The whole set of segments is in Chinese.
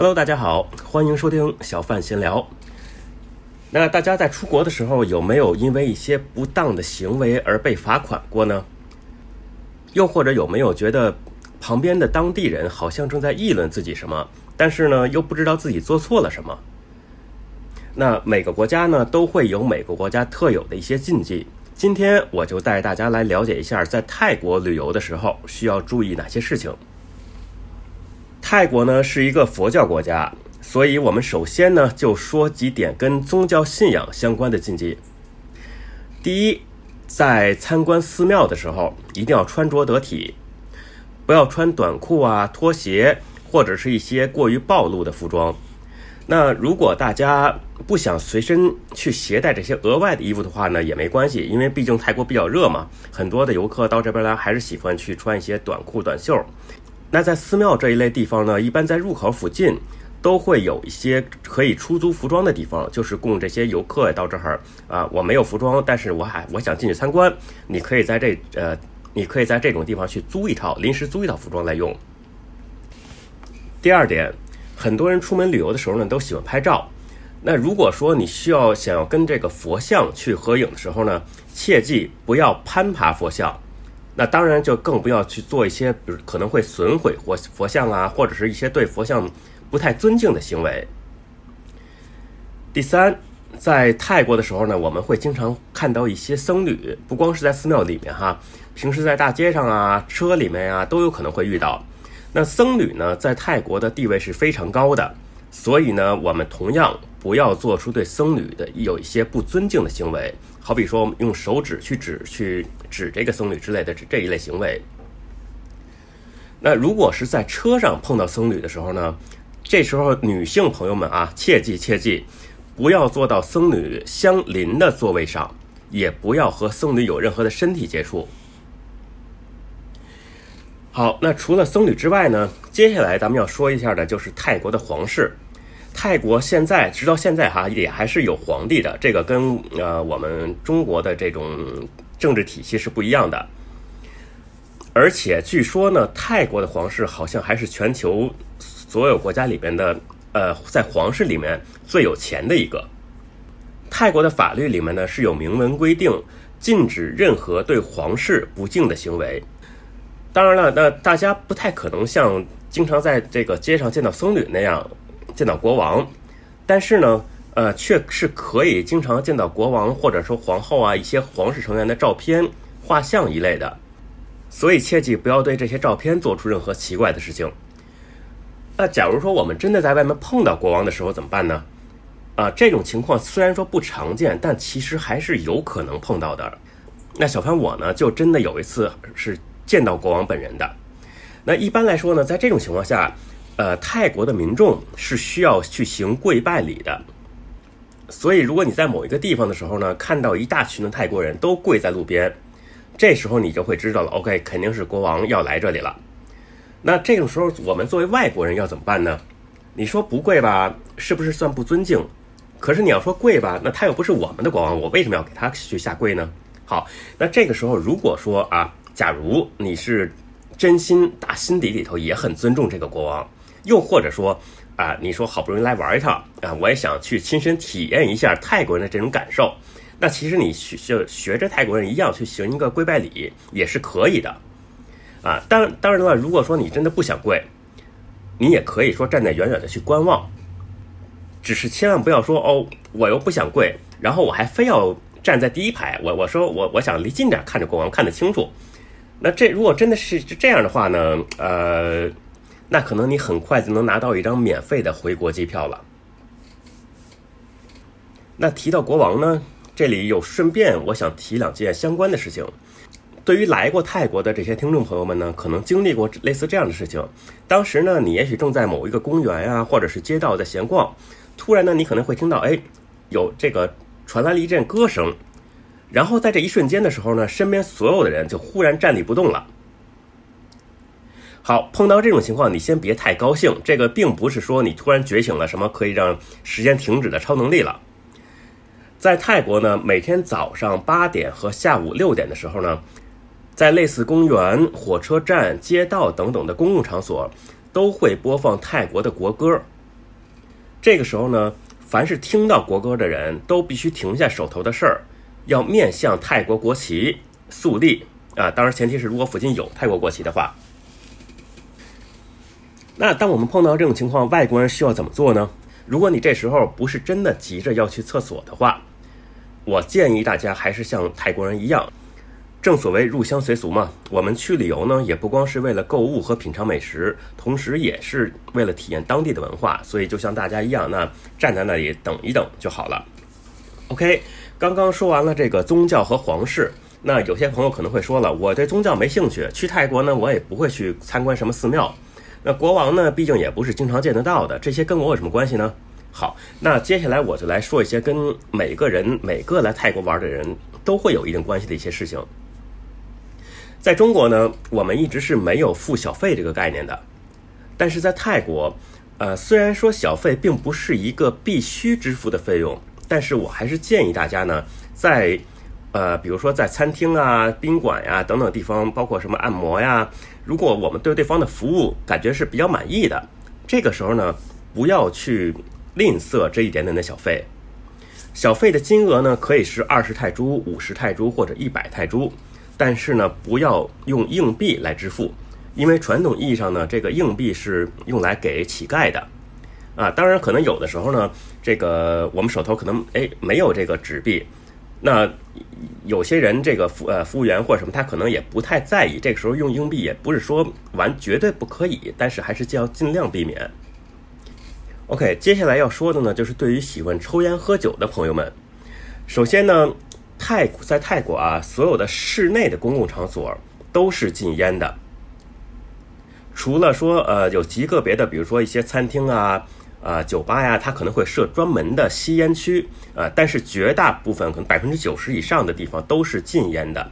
Hello，大家好，欢迎收听小范闲聊。那大家在出国的时候有没有因为一些不当的行为而被罚款过呢？又或者有没有觉得旁边的当地人好像正在议论自己什么，但是呢又不知道自己做错了什么？那每个国家呢都会有每个国家特有的一些禁忌。今天我就带大家来了解一下，在泰国旅游的时候需要注意哪些事情。泰国呢是一个佛教国家，所以我们首先呢就说几点跟宗教信仰相关的禁忌。第一，在参观寺庙的时候，一定要穿着得体，不要穿短裤啊、拖鞋或者是一些过于暴露的服装。那如果大家不想随身去携带这些额外的衣服的话呢，也没关系，因为毕竟泰国比较热嘛，很多的游客到这边来还是喜欢去穿一些短裤短袖。那在寺庙这一类地方呢，一般在入口附近都会有一些可以出租服装的地方，就是供这些游客到这儿啊，我没有服装，但是我还我想进去参观，你可以在这呃，你可以在这种地方去租一套临时租一套服装来用。第二点，很多人出门旅游的时候呢，都喜欢拍照。那如果说你需要想要跟这个佛像去合影的时候呢，切记不要攀爬佛像。那当然就更不要去做一些，比如可能会损毁佛佛像啊，或者是一些对佛像不太尊敬的行为。第三，在泰国的时候呢，我们会经常看到一些僧侣，不光是在寺庙里面哈，平时在大街上啊、车里面啊都有可能会遇到。那僧侣呢，在泰国的地位是非常高的，所以呢，我们同样不要做出对僧侣的有一些不尊敬的行为。好比说，用手指去指、去指这个僧侣之类的这这一类行为。那如果是在车上碰到僧侣的时候呢？这时候女性朋友们啊，切记切记，不要坐到僧侣相邻的座位上，也不要和僧侣有任何的身体接触。好，那除了僧侣之外呢？接下来咱们要说一下的就是泰国的皇室。泰国现在直到现在哈也还是有皇帝的，这个跟呃我们中国的这种政治体系是不一样的。而且据说呢，泰国的皇室好像还是全球所有国家里边的呃在皇室里面最有钱的一个。泰国的法律里面呢是有明文规定，禁止任何对皇室不敬的行为。当然了，那大家不太可能像经常在这个街上见到僧侣那样。见到国王，但是呢，呃，却是可以经常见到国王或者说皇后啊一些皇室成员的照片、画像一类的，所以切记不要对这些照片做出任何奇怪的事情。那假如说我们真的在外面碰到国王的时候怎么办呢？啊，这种情况虽然说不常见，但其实还是有可能碰到的。那小潘我呢，就真的有一次是见到国王本人的。那一般来说呢，在这种情况下。呃，泰国的民众是需要去行跪拜礼的，所以如果你在某一个地方的时候呢，看到一大群的泰国人都跪在路边，这时候你就会知道了，OK，肯定是国王要来这里了。那这种时候，我们作为外国人要怎么办呢？你说不跪吧，是不是算不尊敬？可是你要说跪吧，那他又不是我们的国王，我为什么要给他去下跪呢？好，那这个时候如果说啊，假如你是真心打心底里头也很尊重这个国王。又或者说，啊，你说好不容易来玩一趟啊，我也想去亲身体验一下泰国人的这种感受。那其实你学就学着泰国人一样去行一个跪拜礼也是可以的，啊，当当然了，如果说你真的不想跪，你也可以说站在远远的去观望，只是千万不要说哦，我又不想跪，然后我还非要站在第一排，我我说我我想离近点看着国王看得清楚。那这如果真的是这样的话呢，呃。那可能你很快就能拿到一张免费的回国机票了。那提到国王呢，这里有顺便我想提两件相关的事情。对于来过泰国的这些听众朋友们呢，可能经历过类似这样的事情。当时呢，你也许正在某一个公园呀，或者是街道在闲逛，突然呢，你可能会听到，哎，有这个传来了一阵歌声，然后在这一瞬间的时候呢，身边所有的人就忽然站立不动了。好，碰到这种情况，你先别太高兴。这个并不是说你突然觉醒了什么可以让时间停止的超能力了。在泰国呢，每天早上八点和下午六点的时候呢，在类似公园、火车站、街道等等的公共场所，都会播放泰国的国歌。这个时候呢，凡是听到国歌的人都必须停下手头的事儿，要面向泰国国旗肃立啊。当然，前提是如果附近有泰国国旗的话。那当我们碰到这种情况，外国人需要怎么做呢？如果你这时候不是真的急着要去厕所的话，我建议大家还是像泰国人一样。正所谓入乡随俗嘛，我们去旅游呢，也不光是为了购物和品尝美食，同时也是为了体验当地的文化。所以就像大家一样，那站在那里等一等就好了。OK，刚刚说完了这个宗教和皇室，那有些朋友可能会说了，我对宗教没兴趣，去泰国呢，我也不会去参观什么寺庙。那国王呢，毕竟也不是经常见得到的，这些跟我有什么关系呢？好，那接下来我就来说一些跟每个人每个来泰国玩的人都会有一定关系的一些事情。在中国呢，我们一直是没有付小费这个概念的，但是在泰国，呃，虽然说小费并不是一个必须支付的费用，但是我还是建议大家呢，在，呃，比如说在餐厅啊、宾馆呀等等地方，包括什么按摩呀，如果我们对对方的服务感觉是比较满意的，这个时候呢，不要去吝啬这一点点的小费，小费的金额呢，可以是二十泰铢、五十泰铢或者一百泰铢。但是呢，不要用硬币来支付，因为传统意义上呢，这个硬币是用来给乞丐的，啊，当然可能有的时候呢，这个我们手头可能哎没有这个纸币，那有些人这个服呃服务员或者什么，他可能也不太在意，这个时候用硬币也不是说完绝对不可以，但是还是要尽量避免。OK，接下来要说的呢，就是对于喜欢抽烟喝酒的朋友们，首先呢。泰在泰国啊，所有的室内的公共场所都是禁烟的，除了说呃有极个别的，比如说一些餐厅啊、啊酒吧呀，它可能会设专门的吸烟区啊，但是绝大部分可能百分之九十以上的地方都是禁烟的，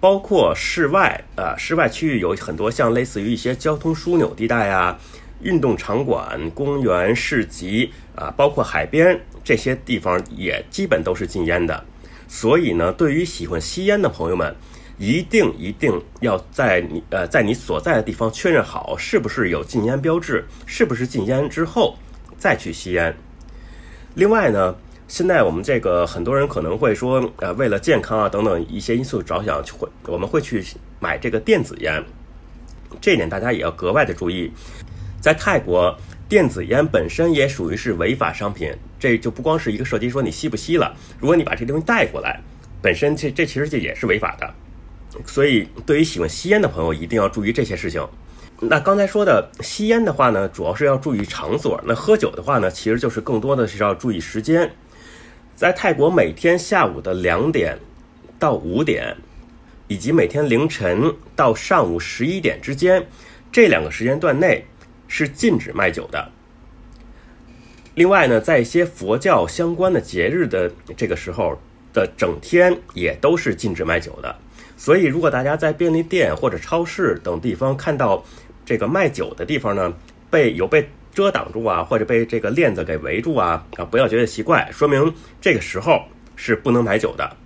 包括室外啊，室外区域有很多像类似于一些交通枢纽地带啊、运动场馆、公园、市集啊，包括海边这些地方也基本都是禁烟的。所以呢，对于喜欢吸烟的朋友们，一定一定要在你呃在你所在的地方确认好是不是有禁烟标志，是不是禁烟之后再去吸烟。另外呢，现在我们这个很多人可能会说，呃，为了健康啊等等一些因素着想，会我们会去买这个电子烟，这点大家也要格外的注意，在泰国。电子烟本身也属于是违法商品，这就不光是一个涉及说你吸不吸了。如果你把这东西带过来，本身这这其实这也是违法的。所以，对于喜欢吸烟的朋友，一定要注意这些事情。那刚才说的吸烟的话呢，主要是要注意场所；那喝酒的话呢，其实就是更多的是要注意时间。在泰国，每天下午的两点到五点，以及每天凌晨到上午十一点之间这两个时间段内。是禁止卖酒的。另外呢，在一些佛教相关的节日的这个时候的整天，也都是禁止卖酒的。所以，如果大家在便利店或者超市等地方看到这个卖酒的地方呢，被有被遮挡住啊，或者被这个链子给围住啊，啊，不要觉得奇怪，说明这个时候是不能买酒的。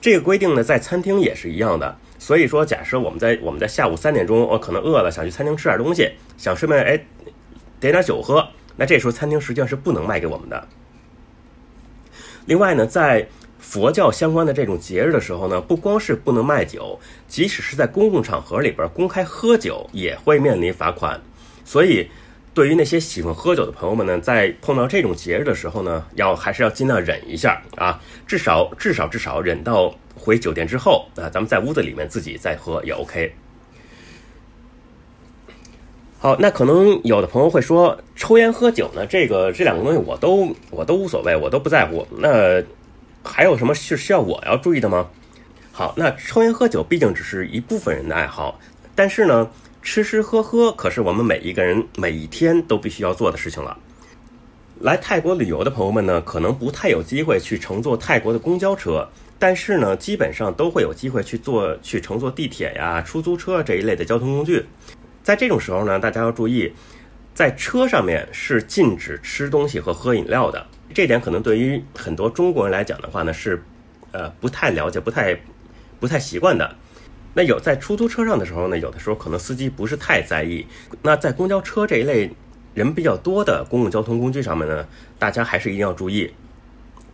这个规定呢，在餐厅也是一样的。所以说，假设我们在我们在下午三点钟，我可能饿了，想去餐厅吃点东西，想顺便哎点点酒喝，那这时候餐厅实际上是不能卖给我们的。另外呢，在佛教相关的这种节日的时候呢，不光是不能卖酒，即使是在公共场合里边公开喝酒，也会面临罚款。所以，对于那些喜欢喝酒的朋友们呢，在碰到这种节日的时候呢，要还是要尽量忍一下啊，至少至少至少忍到。回酒店之后啊，咱们在屋子里面自己再喝也 OK。好，那可能有的朋友会说，抽烟喝酒呢，这个这两个东西我都我都无所谓，我都不在乎。那还有什么是需要我要注意的吗？好，那抽烟喝酒毕竟只是一部分人的爱好，但是呢，吃吃喝喝可是我们每一个人每一天都必须要做的事情了。来泰国旅游的朋友们呢，可能不太有机会去乘坐泰国的公交车。但是呢，基本上都会有机会去坐、去乘坐地铁呀、出租车这一类的交通工具。在这种时候呢，大家要注意，在车上面是禁止吃东西和喝饮料的。这点可能对于很多中国人来讲的话呢，是呃不太了解、不太不太习惯的。那有在出租车上的时候呢，有的时候可能司机不是太在意。那在公交车这一类人比较多的公共交通工具上面呢，大家还是一定要注意。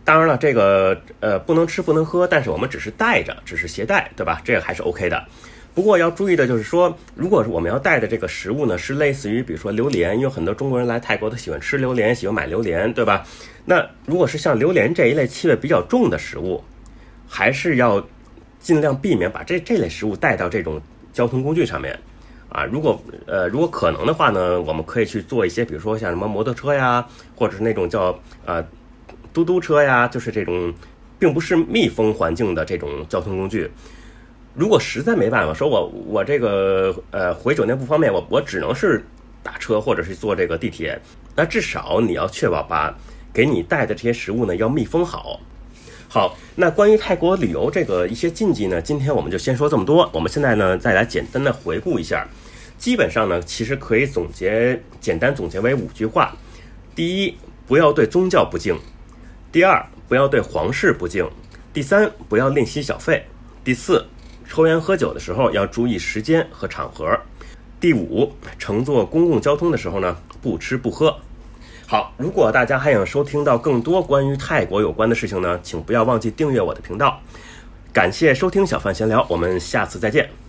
当然了，这个呃不能吃不能喝，但是我们只是带着，只是携带，对吧？这个还是 OK 的。不过要注意的就是说，如果我们要带的这个食物呢，是类似于比如说榴莲，因为很多中国人来泰国都喜欢吃榴莲，喜欢买榴莲，对吧？那如果是像榴莲这一类气味比较重的食物，还是要尽量避免把这这类食物带到这种交通工具上面。啊，如果呃如果可能的话呢，我们可以去做一些，比如说像什么摩托车呀，或者是那种叫呃嘟嘟车呀，就是这种并不是密封环境的这种交通工具。如果实在没办法，说我我这个呃回酒店不方便，我我只能是打车或者是坐这个地铁，那至少你要确保把给你带的这些食物呢要密封好。好，那关于泰国旅游这个一些禁忌呢，今天我们就先说这么多。我们现在呢再来简单的回顾一下。基本上呢，其实可以总结，简单总结为五句话：第一，不要对宗教不敬；第二，不要对皇室不敬；第三，不要吝惜小费；第四，抽烟喝酒的时候要注意时间和场合；第五，乘坐公共交通的时候呢，不吃不喝。好，如果大家还想收听到更多关于泰国有关的事情呢，请不要忘记订阅我的频道。感谢收听小范闲聊，我们下次再见。